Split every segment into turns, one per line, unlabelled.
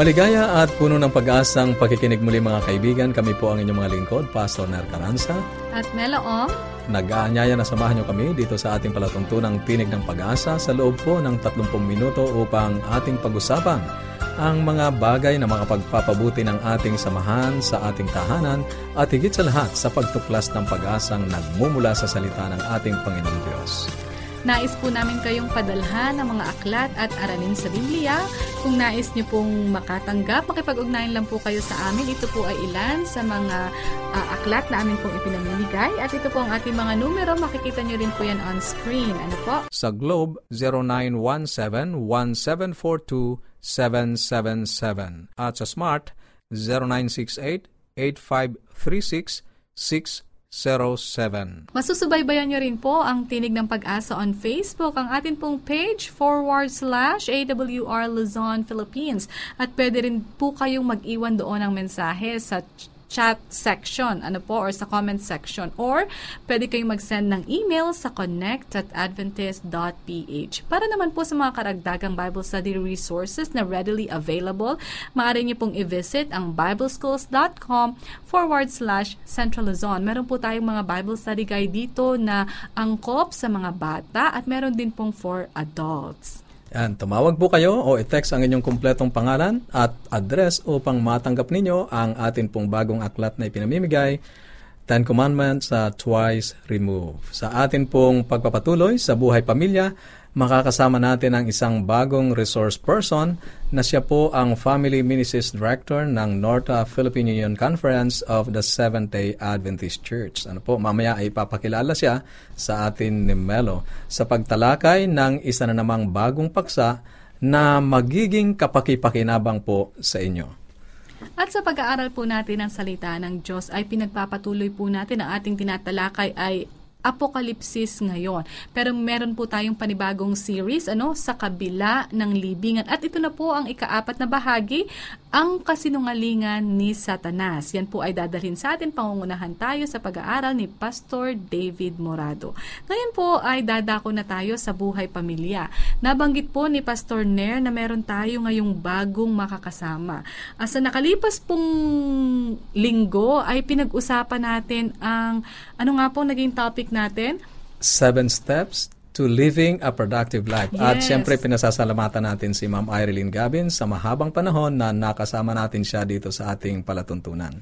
Maligaya at puno ng pag-asang pakikinig muli mga kaibigan. Kami po ang inyong mga lingkod, Pastor Ner Caranza.
At Melo Ong.
Nag-aanyaya na samahan niyo kami dito sa ating palatuntunang Tinig ng Pag-asa sa loob po ng 30 minuto upang ating pag-usapan ang mga bagay na makapagpapabuti ng ating samahan sa ating tahanan at higit sa lahat sa pagtuklas ng pag-asang nagmumula sa salita ng ating Panginoong Diyos.
Nais po namin kayong padalhan ng mga aklat at aralin sa Biblia. Kung nais niyo pong makatanggap, makipag-ugnayan lang po kayo sa amin. Ito po ay ilan sa mga uh, aklat na amin pong ipinamimigay. At ito po ang ating mga numero. Makikita niyo rin po yan on screen. Ano po?
Sa Globe, 0917-1742-777. At sa Smart, 0968-8536-6 0917.
Masusubaybayan nyo rin po ang Tinig ng Pag-asa on Facebook, ang atin pong page forward slash AWR Luzon, Philippines. At pwede rin po kayong mag-iwan doon ng mensahe sa chat section, ano po, or sa comment section. Or, pwede kayong mag-send ng email sa connect at adventist.ph. Para naman po sa mga karagdagang Bible study resources na readily available, maaari niyo pong i-visit ang bibleschools.com forward slash Central Luzon. Meron po tayong mga Bible study guide dito na angkop sa mga bata at meron din pong for adults.
Yan, tumawag po kayo o i-text ang inyong kumpletong pangalan at address upang matanggap ninyo ang atin pong bagong aklat na ipinamimigay, Ten Commandments uh, Twice Remove. Sa atin pong pagpapatuloy sa buhay pamilya, makakasama natin ang isang bagong resource person na siya po ang Family Ministries Director ng North Philippine Union Conference of the Seventh-day Adventist Church. Ano po, mamaya ay papakilala siya sa atin ni Melo sa pagtalakay ng isa na namang bagong paksa na magiging kapakipakinabang po sa inyo.
At sa pag-aaral po natin ng salita ng Diyos ay pinagpapatuloy po natin ang ating tinatalakay ay apokalipsis ngayon. Pero meron po tayong panibagong series ano sa kabila ng libingan. At ito na po ang ikaapat na bahagi, ang kasinungalingan ni Satanas. Yan po ay dadalhin sa atin. Pangungunahan tayo sa pag-aaral ni Pastor David Morado. Ngayon po ay dadako na tayo sa buhay pamilya. Nabanggit po ni Pastor Nair na meron tayo ngayong bagong makakasama. Asa nakalipas pong linggo ay pinag-usapan natin ang ano nga po naging topic natin?
Seven steps to living a productive life. Yes. At siyempre, pinasasalamatan natin si Ma'am Irene Gabin sa mahabang panahon na nakasama natin siya dito sa ating palatuntunan.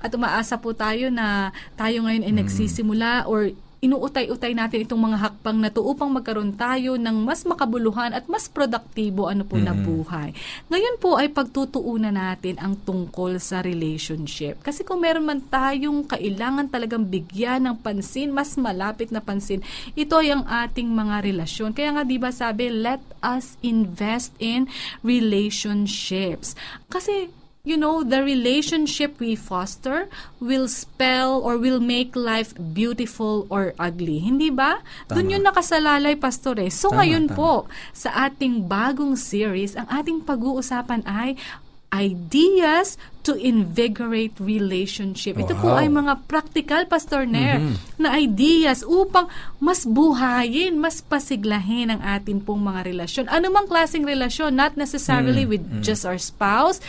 At umaasa po tayo na tayo ngayon ay mm. nagsisimula or inuutay-utay natin itong mga hakbang na to upang magkaroon tayo ng mas makabuluhan at mas produktibo ano po mm-hmm. na buhay. Ngayon po ay pagtutuunan natin ang tungkol sa relationship. Kasi kung meron man tayong kailangan talagang bigyan ng pansin, mas malapit na pansin, ito ay ang ating mga relasyon. Kaya nga 'di ba sabi, let us invest in relationships. Kasi you know, the relationship we foster will spell or will make life beautiful or ugly. Hindi ba? Doon yun nakasalalay, Pastor eh. So tama, ngayon tama. po, sa ating bagong series, ang ating pag-uusapan ay ideas to invigorate relationship. Wow. Ito po ay mga practical, Pastor Nair, mm-hmm. na ideas upang mas buhayin, mas pasiglahin ang atin pong mga relasyon. Ano mang klaseng relasyon, not necessarily mm-hmm. with mm. just our spouse,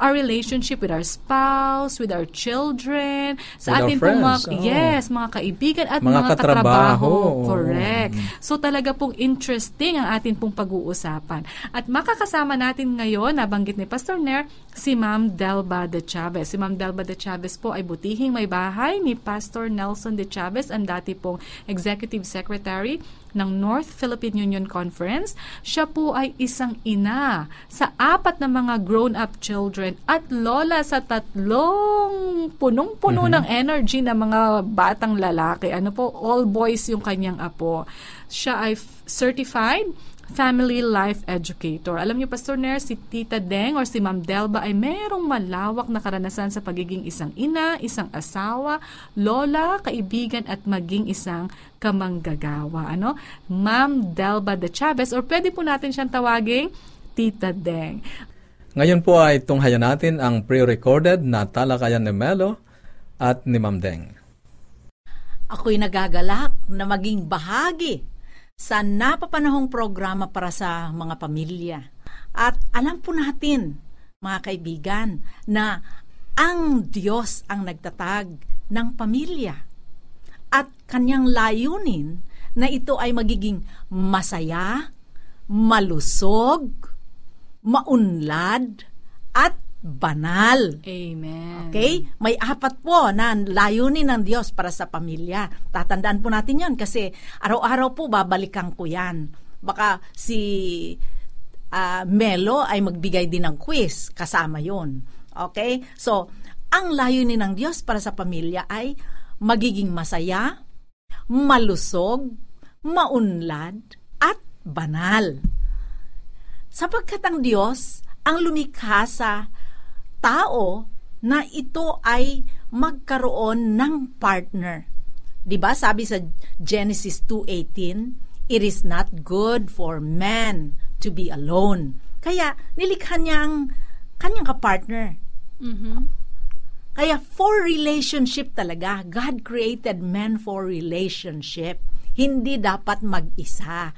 our relationship with our spouse, with our children, sa with atin pong mga, oh. yes, mga kaibigan at mga, mga katrabaho. katrabaho. Correct. Mm-hmm. So talaga pong interesting ang atin pong pag-uusapan. At makakasama natin ngayon, nabanggit ni Pastor Nair, si Ma'am Delba Delba de Chavez. Si Ma'am Delba de Chavez po ay butihing may bahay ni Pastor Nelson de Chavez, ang dati pong Executive Secretary ng North Philippine Union Conference. Siya po ay isang ina sa apat na mga grown-up children at lola sa tatlong punong-puno mm-hmm. ng energy na mga batang lalaki. Ano po, all boys yung kanyang apo. Siya ay certified family life educator. Alam niyo, Pastor Nair, si Tita Deng or si Ma'am Delba ay merong malawak na karanasan sa pagiging isang ina, isang asawa, lola, kaibigan at maging isang kamanggagawa. Ano? Ma'am Delba de Chavez or pwede po natin siyang tawaging Tita Deng.
Ngayon po ay tunghayan natin ang pre-recorded na talakayan ni Melo at ni Ma'am Deng.
Ako'y nagagalak na maging bahagi sa napapanahong programa para sa mga pamilya. At alam po natin, mga kaibigan, na ang Diyos ang nagtatag ng pamilya. At kanyang layunin na ito ay magiging masaya, malusog, maunlad, at banal.
Amen.
Okay? May apat po na layunin ng Diyos para sa pamilya. Tatandaan po natin yon kasi araw-araw po babalikan ko yan. Baka si uh, Melo ay magbigay din ng quiz kasama yon. Okay? So, ang layunin ng Diyos para sa pamilya ay magiging masaya, malusog, maunlad, at banal. Sapagkat ang Diyos ang lumikha sa tao na ito ay magkaroon ng partner. 'Di ba? Sabi sa Genesis 2:18, it is not good for man to be alone. Kaya nilikha niya ang kanyang kapartner.
Mm-hmm.
Kaya for relationship talaga. God created man for relationship. Hindi dapat mag-isa.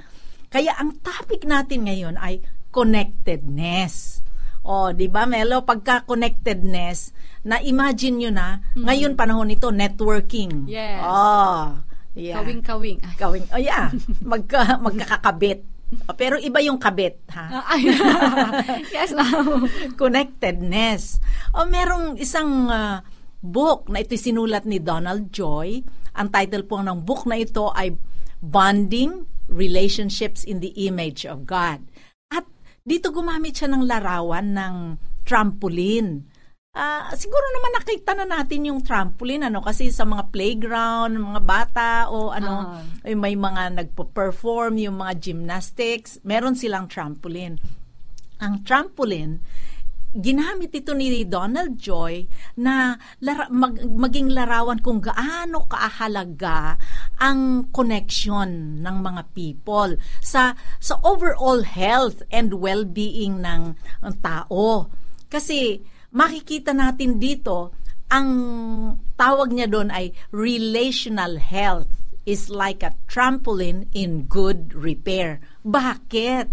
Kaya ang topic natin ngayon ay connectedness. O, di ba, Melo, pagka-connectedness, na-imagine nyo na, mm-hmm. ngayon panahon nito, networking.
Yes.
Oh, yeah.
Kawing-kawing. Ay.
Kawing, oh yeah, magka, magkakakabit. Pero iba yung kabit, ha?
Ah, yes, ma'am.
Connectedness. O merong isang uh, book na ito sinulat ni Donald Joy. Ang title po ng book na ito ay Bonding Relationships in the Image of God. Dito gumamit siya ng larawan ng trampoline. Uh, siguro naman nakita na natin yung trampoline ano kasi sa mga playground, mga bata o ano uh-huh. may mga nagpo-perform yung mga gymnastics, meron silang trampoline. Ang trampoline ginamit ito ni Donald Joy na lara, mag, maging larawan kung gaano kaahalaga ang connection ng mga people sa sa overall health and well-being ng, ng tao. Kasi makikita natin dito ang tawag niya doon ay relational health is like a trampoline in good repair. Bakit?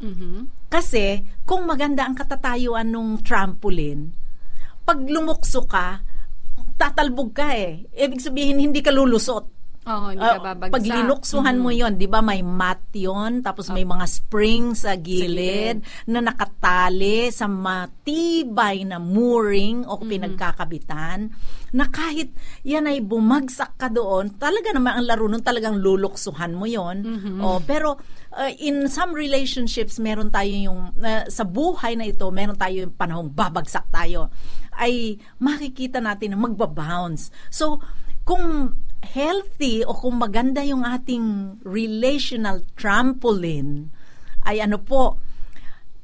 Mm-hmm
kasi, kung maganda ang katatayuan ng trampoline, pag lumukso ka, tatalbog ka eh. Ibig sabihin, hindi ka lulusot.
Oo, hindi ka ah, babagsak.
Pag linuksuhan mm-hmm. mo yon di ba may mat yon tapos may mga spring sa gilid, sa na nakatali sa matibay na mooring o mm-hmm. pinagkakabitan na kahit yan ay bumagsak ka doon, talaga naman ang laro nun talagang luluksuhan mo yon
mm-hmm.
oh, pero uh, in some relationships, meron tayo yung, uh, sa buhay na ito, meron tayo yung panahong babagsak tayo, ay makikita natin na magbabounce. So, kung healthy o kung maganda yung ating relational trampoline, ay ano po,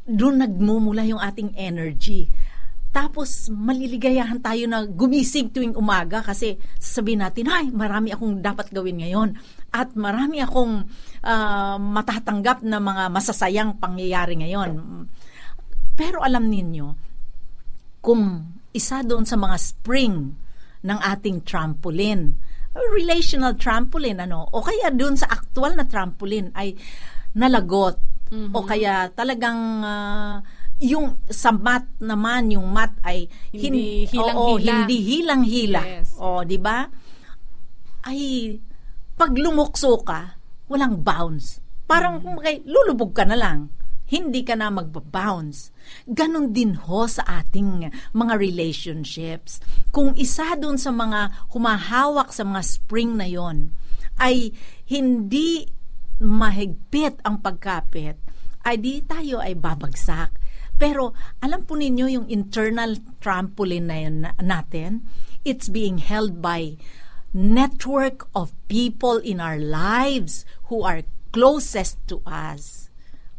doon nagmumula yung ating energy. Tapos maliligayahan tayo na gumising tuwing umaga kasi sasabihin natin, ay, marami akong dapat gawin ngayon. At marami akong uh, matatanggap na mga masasayang pangyayari ngayon. Pero alam ninyo, kung isa doon sa mga spring ng ating trampoline, relational trampoline ano o kaya doon sa actual na trampoline ay nalagot mm-hmm. o kaya talagang uh, yung sa mat naman yung mat ay
hindi hin- hilang-hila.
Oo, hindi hilang-hila.
Yes.
O, di ba? Ay pag lumukso ka, walang bounce. Parang mm. kay lulubog ka na lang hindi ka na magbabounce. Ganon din ho sa ating mga relationships. Kung isa doon sa mga humahawak sa mga spring na yon ay hindi mahigpit ang pagkapit, ay di tayo ay babagsak. Pero alam po ninyo yung internal trampoline na yun natin, it's being held by network of people in our lives who are closest to us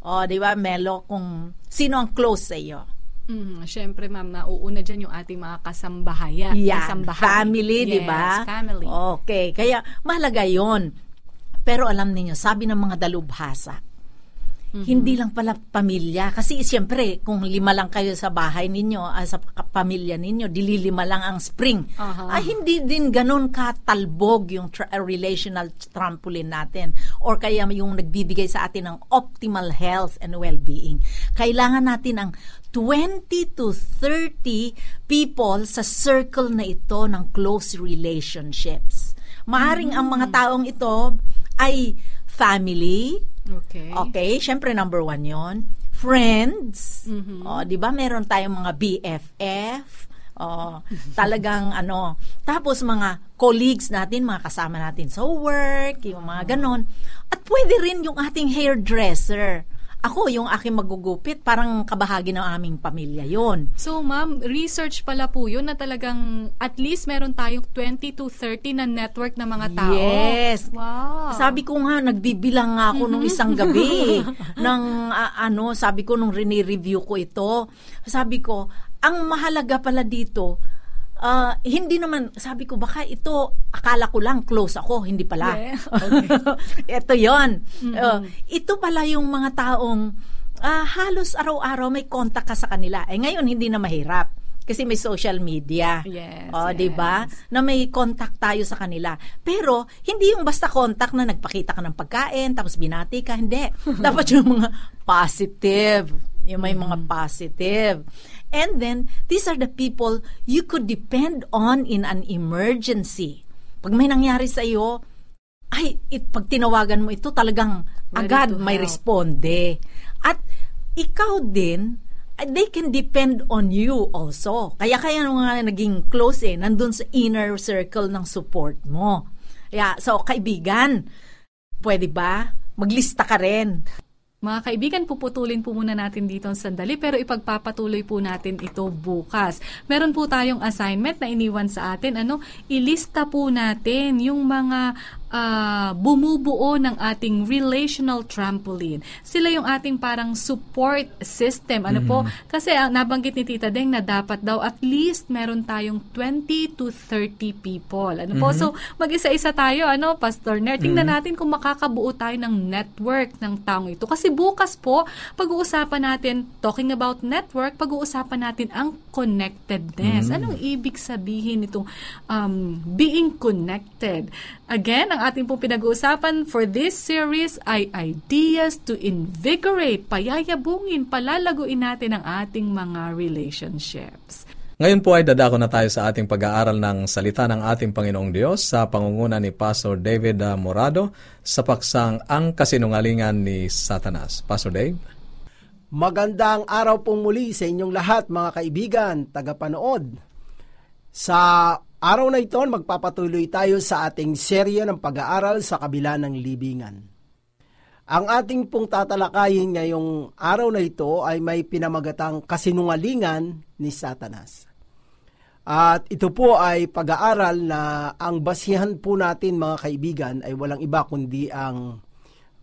O, di ba, Melo, kung sino ang close sa iyo?
Mm, Siyempre, ma'am, nauuna dyan yung ating mga kasambahaya.
Yan,
kasambahay.
family, di
Yes,
ba?
family.
Okay, kaya mahalaga yon. Pero alam niyo, sabi ng mga dalubhasa,
Mm-hmm.
hindi lang pala pamilya. Kasi siyempre, kung lima lang kayo sa bahay ninyo, ah, sa pamilya ninyo, dililima lang ang spring.
Aha.
Ay, hindi din ganun katalbog yung tra- uh, relational trampoline natin. Or kaya yung nagbibigay sa atin ng optimal health and well-being. Kailangan natin ang 20 to 30 people sa circle na ito ng close relationships. Maaring ang mga taong ito ay family,
Okay.
Okay, syempre number one yon. Friends.
Mhm.
O, di ba meron tayong mga BFF. O, talagang ano. Tapos mga colleagues natin, mga kasama natin sa work, yung mga ganon. At pwede rin yung ating hairdresser. Ako, yung aking magugupit, parang kabahagi ng aming pamilya yon.
So, ma'am, research pala po yun na talagang at least meron tayong 20 to 30 na network na mga tao.
Yes.
Wow.
Sabi ko nga, nagbibilang nga ako nung isang gabi. ng ah, ano, sabi ko nung rini-review ko ito, sabi ko, ang mahalaga pala dito, ah, hindi naman, sabi ko, baka ito, akala ko lang, close ako, hindi pala.
Yeah.
ito yon Uh, ito pala yung mga taong ah, halos araw-araw may contact ka sa kanila. Eh ngayon, hindi na mahirap. Kasi may social media.
Yes,
O,
yes.
'di ba? Na may contact tayo sa kanila. Pero hindi yung basta contact na nagpakita ka ng pagkain tapos binati ka, hindi. Dapat yung mga positive. Yung may mga positive. And then, these are the people you could depend on in an emergency. Pag may nangyari sa iyo, ay, it, pag tinawagan mo ito, talagang
Ready
agad may
help.
responde. At ikaw din, they can depend on you also. Kaya kaya nung nga naging close eh, nandun sa inner circle ng support mo. Kaya, so kaibigan, pwede ba? Maglista ka rin.
Mga kaibigan, puputulin po muna natin dito ang sandali pero ipagpapatuloy po natin ito bukas. Meron po tayong assignment na iniwan sa atin. Ano, ilista po natin yung mga ah, bumubuo ng ating relational trampoline. Sila yung ating parang support system. Ano po? Kasi ah, nabanggit ni Tita Deng na dapat daw at least meron tayong 20 to 30 people. Ano po? So, mag-isa-isa tayo, ano, Pastor Ner. Tingnan natin kung makakabuo tayo ng network ng taong ito. Kasi bukas po, pag-uusapan natin, talking about network, pag-uusapan natin ang connectedness. Anong ibig sabihin itong um, being connected? Again, ang ating pong pinag-uusapan for this series ay ideas to invigorate, payayabungin, palalaguin natin ang ating mga relationships.
Ngayon po ay dadako na tayo sa ating pag-aaral ng salita ng ating Panginoong Diyos sa pangunguna ni Pastor David ah, Morado sa paksang Ang Kasinungalingan ni Satanas. Pastor Dave?
Magandang araw pong muli sa inyong lahat mga kaibigan, tagapanood. Sa araw na ito, magpapatuloy tayo sa ating serye ng pag-aaral sa kabila ng libingan. Ang ating pong tatalakayin ngayong araw na ito ay may pinamagatang kasinungalingan ni Satanas. At ito po ay pag-aaral na ang basihan po natin mga kaibigan ay walang iba kundi ang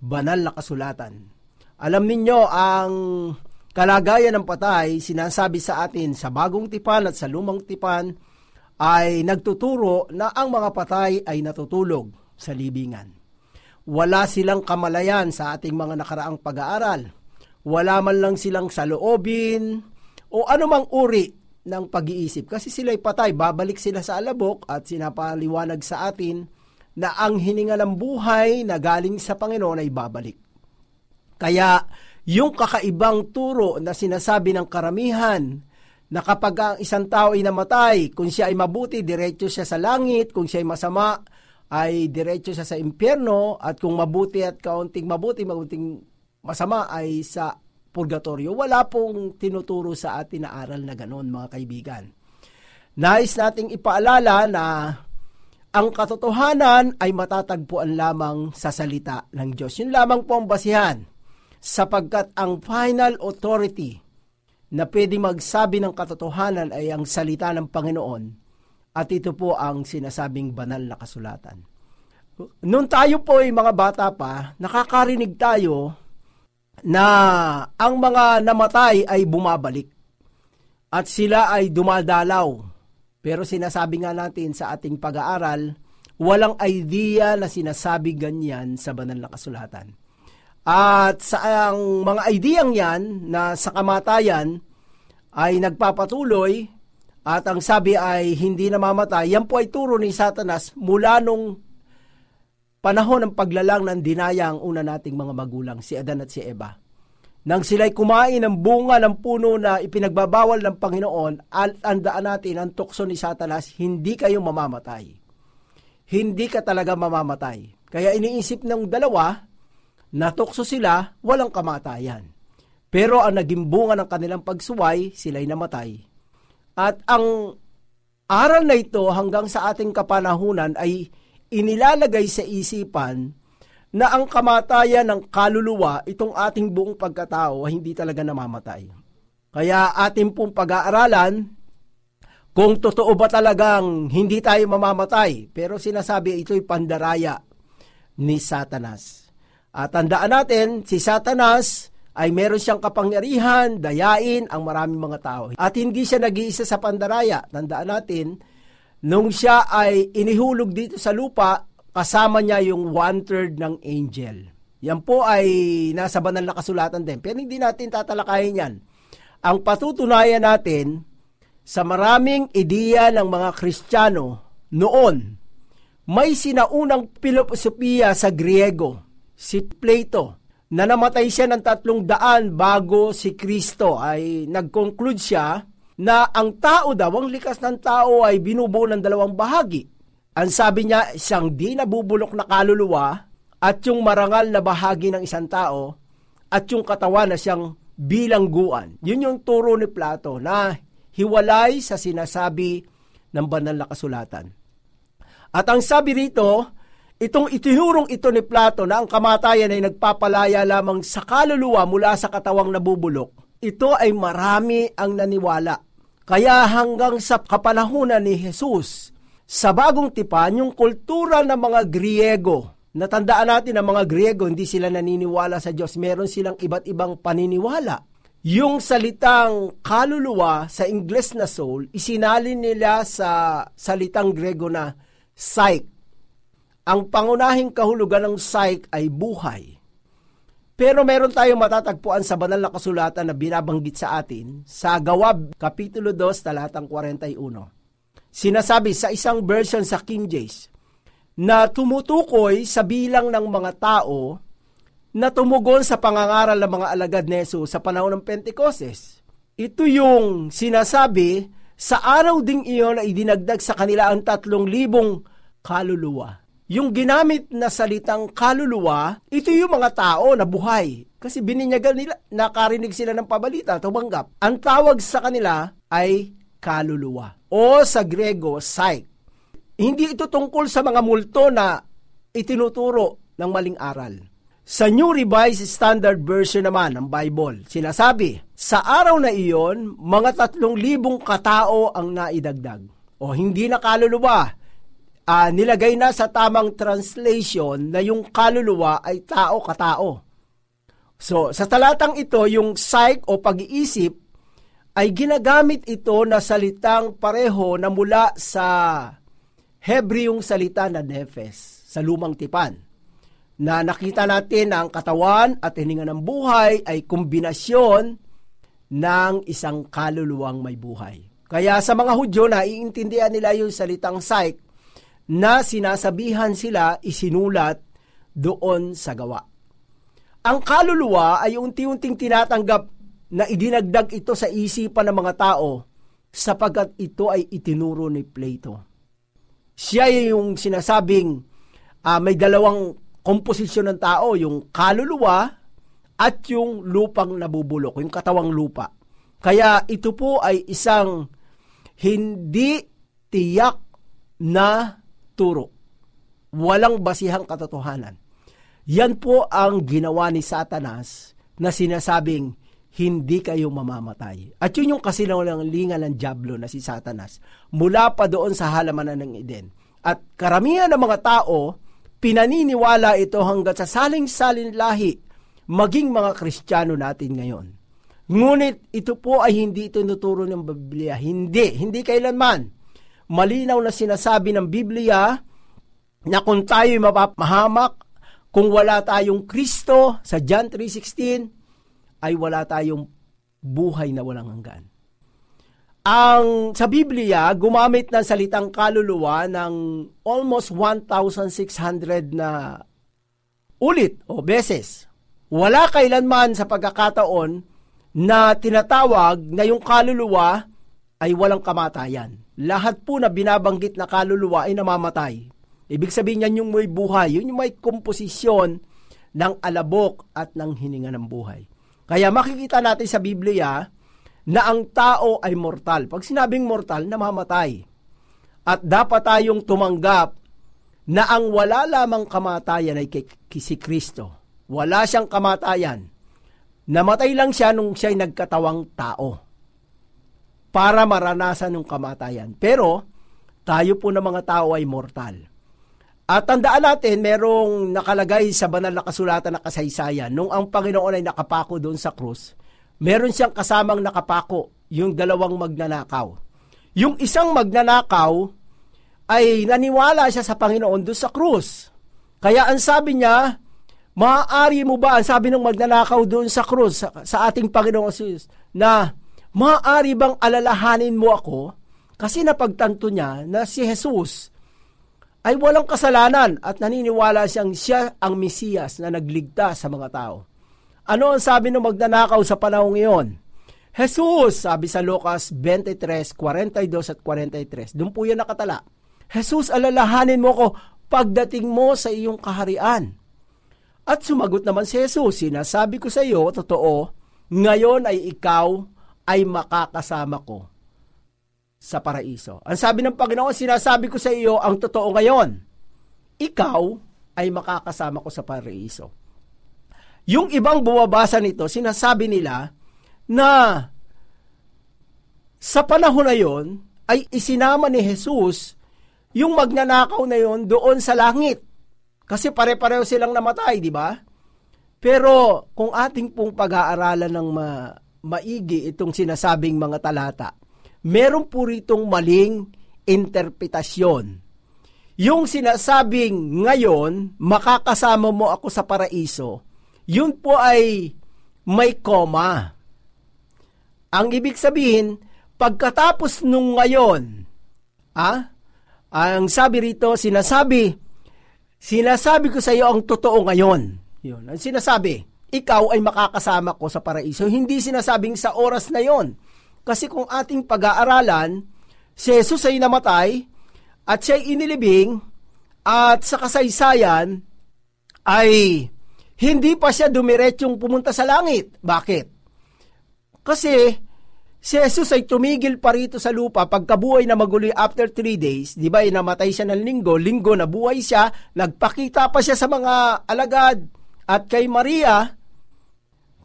banal na kasulatan. Alam ninyo ang kalagayan ng patay sinasabi sa atin sa bagong tipan at sa lumang tipan ay nagtuturo na ang mga patay ay natutulog sa libingan. Wala silang kamalayan sa ating mga nakaraang pag-aaral. Wala man lang silang saloobin o anumang uri ng pag-iisip. Kasi sila'y patay, babalik sila sa alabok at sinapaliwanag sa atin na ang hininga ng buhay na galing sa Panginoon ay babalik. Kaya yung kakaibang turo na sinasabi ng karamihan na kapag ang isang tao ay namatay, kung siya ay mabuti, diretso siya sa langit, kung siya ay masama, ay diretso siya sa impyerno, at kung mabuti at kaunting mabuti, maunting masama ay sa purgatorio. Wala pong tinuturo sa atin na aral na ganon, mga kaibigan. Nais nating ipaalala na ang katotohanan ay matatagpuan lamang sa salita ng Diyos. Yun lamang po ang basihan sapagkat ang final authority na pwede magsabi ng katotohanan ay ang salita ng Panginoon at ito po ang sinasabing banal na kasulatan. Noon tayo po ay mga bata pa, nakakarinig tayo na ang mga namatay ay bumabalik at sila ay dumadalaw. Pero sinasabi nga natin sa ating pag-aaral, walang idea na sinasabi ganyan sa banal na kasulatan. At sa ang mga ideyang yan na sa kamatayan ay nagpapatuloy at ang sabi ay hindi namamatay, yan po ay turo ni Satanas mula nung panahon ng paglalang ng dinaya ang una nating mga magulang, si Adan at si Eva. Nang sila'y kumain ng bunga ng puno na ipinagbabawal ng Panginoon, at andaan natin ang tukso ni Satanas, hindi kayo mamamatay. Hindi ka talaga mamamatay. Kaya iniisip ng dalawa, natukso sila, walang kamatayan. Pero ang naging bunga ng kanilang pagsuway, sila'y namatay. At ang aral na ito hanggang sa ating kapanahunan ay inilalagay sa isipan na ang kamatayan ng kaluluwa, itong ating buong pagkatao, hindi talaga namamatay. Kaya ating pong pag-aaralan kung totoo ba talagang hindi tayo mamamatay. Pero sinasabi ito'y pandaraya ni Satanas. At tandaan natin, si Satanas ay meron siyang kapangyarihan, dayain ang maraming mga tao. At hindi siya nag-iisa sa pandaraya. Tandaan natin, nung siya ay inihulog dito sa lupa, kasama niya yung one-third ng angel. Yan po ay nasa banal na kasulatan din. Pero hindi natin tatalakayin yan. Ang patutunayan natin sa maraming ideya ng mga Kristiyano noon, may sinaunang filosofiya sa Griego, si Plato, na namatay siya ng tatlong daan bago si Kristo ay nag-conclude siya na ang tao daw, ang likas ng tao ay binubuo ng dalawang bahagi. Ang sabi niya, isang di nabubulok na kaluluwa at yung marangal na bahagi ng isang tao at yung katawan na siyang bilangguan. Yun yung turo ni Plato na hiwalay sa sinasabi ng banal na kasulatan. At ang sabi rito, itong itinurong ito ni Plato na ang kamatayan ay nagpapalaya lamang sa kaluluwa mula sa katawang nabubulok. Ito ay marami ang naniwala. Kaya hanggang sa kapanahunan ni Jesus, sa bagong tipan, yung kultura ng mga Griego, natandaan natin ang mga Griego, hindi sila naniniwala sa Diyos. Meron silang iba't ibang paniniwala. Yung salitang kaluluwa sa Ingles na soul, isinalin nila sa salitang Grego na psyche. Ang pangunahing kahulugan ng psyche ay buhay. Pero meron tayong matatagpuan sa banal na kasulatan na binabanggit sa atin sa Gawab, Kapitulo 2, talatang 41. Sinasabi sa isang version sa King James na tumutukoy sa bilang ng mga tao na tumugon sa pangangaral ng mga alagad ni Jesus sa panahon ng Pentecostes. Ito yung sinasabi sa araw ding iyon na idinagdag sa kanila ang tatlong libong kaluluwa. Yung ginamit na salitang kaluluwa, ito yung mga tao na buhay. Kasi bininyagan nila, nakarinig sila ng pabalita, tumanggap. Ang tawag sa kanila ay kaluluwa. O sa Grego, psyche. Hindi ito tungkol sa mga multo na itinuturo ng maling aral. Sa New Revised Standard Version naman ng Bible, sinasabi, sa araw na iyon, mga tatlong libong katao ang naidagdag. O hindi na kaluluwa, uh, nilagay na sa tamang translation na yung kaluluwa ay tao-katao. So, sa talatang ito, yung psych o pag-iisip ay ginagamit ito na salitang pareho na mula sa Hebreong salita na Nefes, sa lumang tipan, na nakita natin na ang katawan at hininga ng buhay ay kombinasyon ng isang kaluluwang may buhay. Kaya sa mga Hudyo na iintindihan nila yung salitang psyche na sinasabihan sila isinulat doon sa gawa. Ang kaluluwa ay unti-unting tinatanggap na idinagdag ito sa isipan ng mga tao sapagkat ito ay itinuro ni Plato. Siya yung sinasabing uh, may dalawang komposisyon ng tao, yung kaluluwa at yung lupang nabubulok, yung katawang lupa. Kaya ito po ay isang hindi tiyak na turo. Walang basihang katotohanan. Yan po ang ginawa ni Satanas na sinasabing hindi kayo mamamatay. At yun yung kasinungalingan ng Diablo na si Satanas mula pa doon sa halamanan ng Eden. At karamihan ng mga tao, pinaniniwala ito hanggat sa saling-salin lahi maging mga Kristiyano natin ngayon. Ngunit ito po ay hindi tinuturo ng Biblia. Hindi, hindi kailanman. Malinaw na sinasabi ng Biblia na kung tayo mapapahamak, kung wala tayong Kristo sa John 3.16, ay wala tayong buhay na walang hanggan. Ang sa Biblia, gumamit ng salitang kaluluwa ng almost 1,600 na ulit o beses. Wala kailanman sa pagkakataon na tinatawag na yung kaluluwa ay walang kamatayan. Lahat po na binabanggit na kaluluwa ay namamatay. Ibig sabihin yan yung may buhay, yun yung may komposisyon ng alabok at ng hininga ng buhay. Kaya makikita natin sa Biblia na ang tao ay mortal. Pag sinabing mortal, namamatay. At dapat tayong tumanggap na ang wala lamang kamatayan ay kay si Kristo. Wala siyang kamatayan. Namatay lang siya nung siya'y nagkatawang tao para maranasan ng kamatayan. Pero tayo po na mga tao ay mortal. At tandaan natin, merong nakalagay sa banal na kasulatan na kasaysayan, nung ang Panginoon ay nakapako doon sa krus, meron siyang kasamang nakapako, yung dalawang magnanakaw. Yung isang magnanakaw ay naniwala siya sa Panginoon doon sa krus. Kaya ang sabi niya, maaari mo ba, ang sabi ng magnanakaw doon sa krus, sa, sa ating Panginoon Jesus, na maaari bang alalahanin mo ako? Kasi napagtanto niya na si Jesus ay walang kasalanan at naniniwala siyang siya ang Mesiyas na nagligtas sa mga tao. Ano ang sabi ng magnanakaw sa panahong iyon? Jesus, sabi sa Lucas 23, 42 at 43. Doon po yan nakatala. Jesus, alalahanin mo ko pagdating mo sa iyong kaharian. At sumagot naman si Jesus, sinasabi ko sa iyo, totoo, ngayon ay ikaw ay makakasama ko sa paraiso. Ang sabi ng Panginoon, sinasabi ko sa iyo ang totoo ngayon. Ikaw ay makakasama ko sa paraiso. Yung ibang bumabasa nito, sinasabi nila na sa panahon na yon ay isinama ni Jesus yung magnanakaw na yon doon sa langit. Kasi pare-pareho silang namatay, di ba? Pero kung ating pong pag-aaralan ng ma- maigi itong sinasabing mga talata, meron po ritong maling interpretasyon. Yung sinasabing ngayon, makakasama mo ako sa paraiso, yun po ay may koma. Ang ibig sabihin, pagkatapos nung ngayon, ah, ang sabi rito, sinasabi, sinasabi ko sa iyo ang totoo ngayon. Yun, ang sinasabi, ikaw ay makakasama ko sa paraiso. Hindi sinasabing sa oras na yon kasi kung ating pag-aaralan, si Jesus ay namatay at siya ay inilibing at sa kasaysayan ay hindi pa siya dumiretsyong pumunta sa langit. Bakit? Kasi si Jesus ay tumigil pa rito sa lupa pagkabuhay na maguloy after three days. Di ba, namatay siya ng linggo, linggo na buhay siya, nagpakita pa siya sa mga alagad at kay Maria.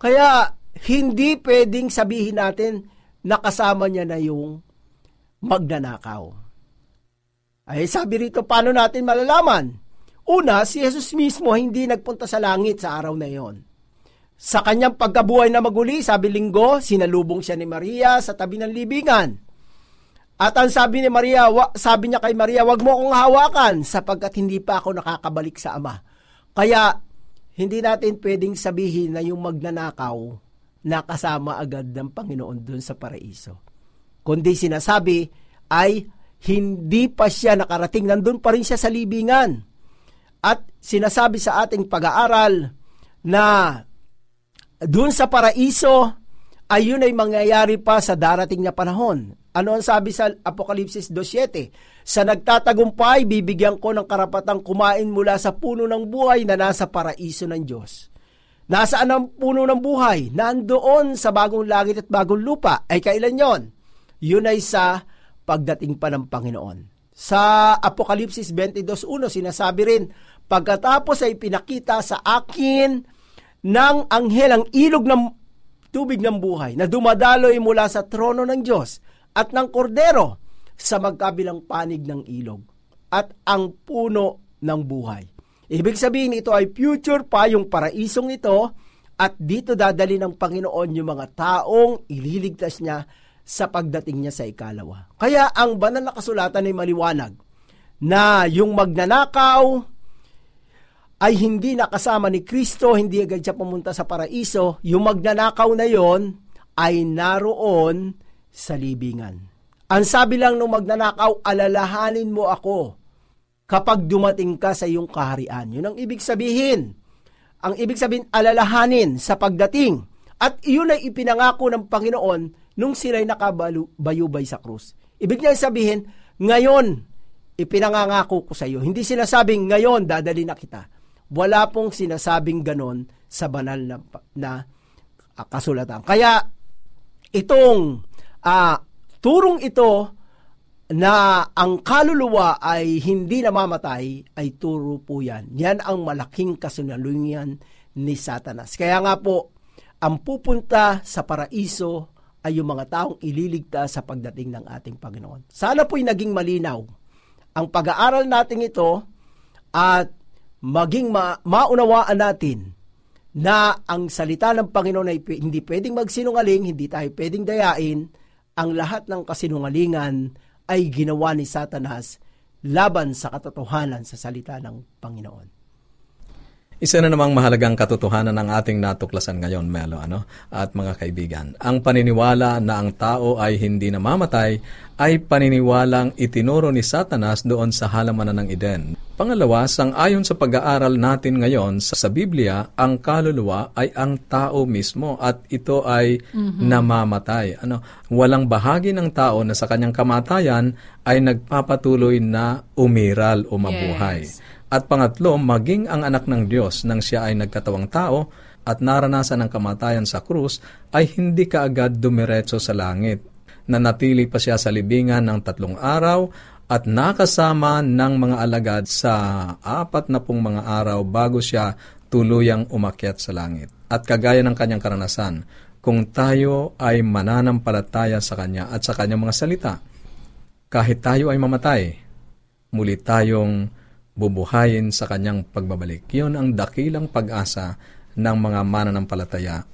Kaya hindi pwedeng sabihin natin nakasama niya na yung magnanakaw. Ay sabi rito, paano natin malalaman? Una, si Jesus mismo hindi nagpunta sa langit sa araw na iyon. Sa kanyang pagkabuhay na maguli, sabi linggo, sinalubong siya ni Maria sa tabi ng libingan. At ang sabi ni Maria, wa, sabi niya kay Maria, wag mo akong hawakan sapagkat hindi pa ako nakakabalik sa Ama. Kaya, hindi natin pwedeng sabihin na yung magnanakaw nakasama agad ng Panginoon doon sa paraiso. Kundi sinasabi ay hindi pa siya nakarating, nandun pa rin siya sa libingan. At sinasabi sa ating pag-aaral na doon sa paraiso ay yun ay mangyayari pa sa darating na panahon. Ano ang sabi sa Apokalipsis 2.7? Sa nagtatagumpay, bibigyan ko ng karapatang kumain mula sa puno ng buhay na nasa paraiso ng Diyos. Nasaan ang puno ng buhay? Nandoon sa bagong langit at bagong lupa. Ay kailan yon? Yun ay sa pagdating pa ng Panginoon. Sa Apokalipsis 22.1 sinasabi rin, Pagkatapos ay pinakita sa akin ng anghel ang ilog ng tubig ng buhay na dumadaloy mula sa trono ng Diyos at ng kordero sa magkabilang panig ng ilog at ang puno ng buhay. Ibig sabihin ito ay future pa yung paraisong ito At dito dadali ng Panginoon yung mga taong ililigtas niya sa pagdating niya sa ikalawa. Kaya ang banal na kasulatan ay maliwanag na yung magnanakaw ay hindi nakasama ni Kristo, hindi agad siya pumunta sa paraiso, yung magnanakaw na yon ay naroon sa libingan. Ang sabi lang nung magnanakaw, alalahanin mo ako kapag dumating ka sa iyong kaharian. Yun ang ibig sabihin. Ang ibig sabihin, alalahanin sa pagdating. At iyon ay ipinangako ng Panginoon nung sila'y nakabayubay sa krus. Ibig niya sabihin, ngayon, ipinangangako ko sa iyo. Hindi sinasabing ngayon, dadali na kita. Wala pong sinasabing ganon sa banal na, na kasulatan. Kaya, itong uh, turong ito na ang kaluluwa ay hindi namamatay ay turo po yan. Yan ang malaking kasunalungan ni Satanas. Kaya nga po, ang pupunta sa paraiso ay yung mga taong ililigtas sa pagdating ng ating Panginoon. Sana po'y naging malinaw ang pag-aaral natin ito at maging ma- maunawaan natin na ang salita ng Panginoon ay hindi pwedeng magsinungaling, hindi tayo pwedeng dayain, ang lahat ng kasinungalingan ay ginawa ni Satanas laban sa katotohanan sa salita ng Panginoon.
Isa na namang mahalagang katotohanan ng ating natuklasan ngayon, Melo, ano? At mga kaibigan, ang paniniwala na ang tao ay hindi namamatay ay paniniwalang itinuro ni Satanas doon sa halamanan ng Eden. Pangalawa, sang ayon sa pag-aaral natin ngayon sa Biblia, ang kaluluwa ay ang tao mismo at ito ay mm-hmm. namamatay. Ano, walang bahagi ng tao na sa kanyang kamatayan ay nagpapatuloy na umiral o mabuhay. Yes. At pangatlo, maging ang anak ng Diyos nang siya ay nagkatawang tao at naranasan ang kamatayan sa krus ay hindi kaagad dumiretso sa langit. Nanatili pa siya sa libingan ng tatlong araw at nakasama ng mga alagad sa apat na pong mga araw bago siya tuluyang umakyat sa langit. At kagaya ng kanyang karanasan, kung tayo ay mananampalataya sa Kanya at sa Kanyang mga salita, kahit tayo ay mamatay, muli tayong bubuhayin sa kanyang pagbabalik. Yun ang dakilang pag-asa ng mga mananampalataya.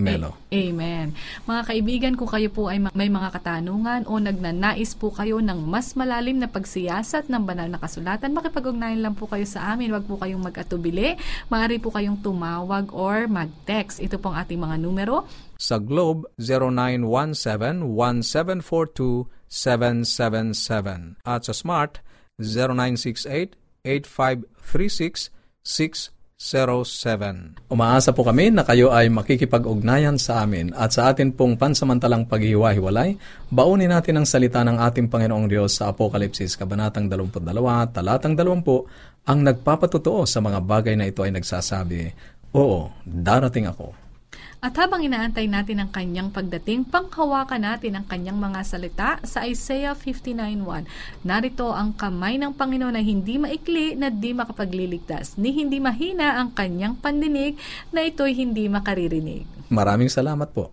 Melo.
Amen. Mga kaibigan, kung kayo po ay may mga katanungan o nagnanais po kayo ng mas malalim na pagsiyasat ng banal na kasulatan, makipag-ugnayan lang po kayo sa amin. Huwag po kayong mag-atubili. Maaari po kayong tumawag or mag-text. Ito pong ating mga numero.
Sa Globe, 0917-1742-777. At sa Smart, 0968 0917-8536-607. Umaasa po kami na kayo ay makikipag-ugnayan sa amin at sa atin pong pansamantalang paghiwa-hiwalay, baunin natin ang salita ng ating Panginoong Diyos sa Apokalipsis, Kabanatang 22, Talatang 20, ang nagpapatutuo sa mga bagay na ito ay nagsasabi, Oo, darating ako
at habang inaantay natin ang kanyang pagdating, panghawakan natin ang kanyang mga salita sa Isaiah 59.1. Narito ang kamay ng Panginoon na hindi maikli na di makapagliligtas, ni hindi mahina ang kanyang pandinig na ito'y hindi makaririnig.
Maraming salamat po.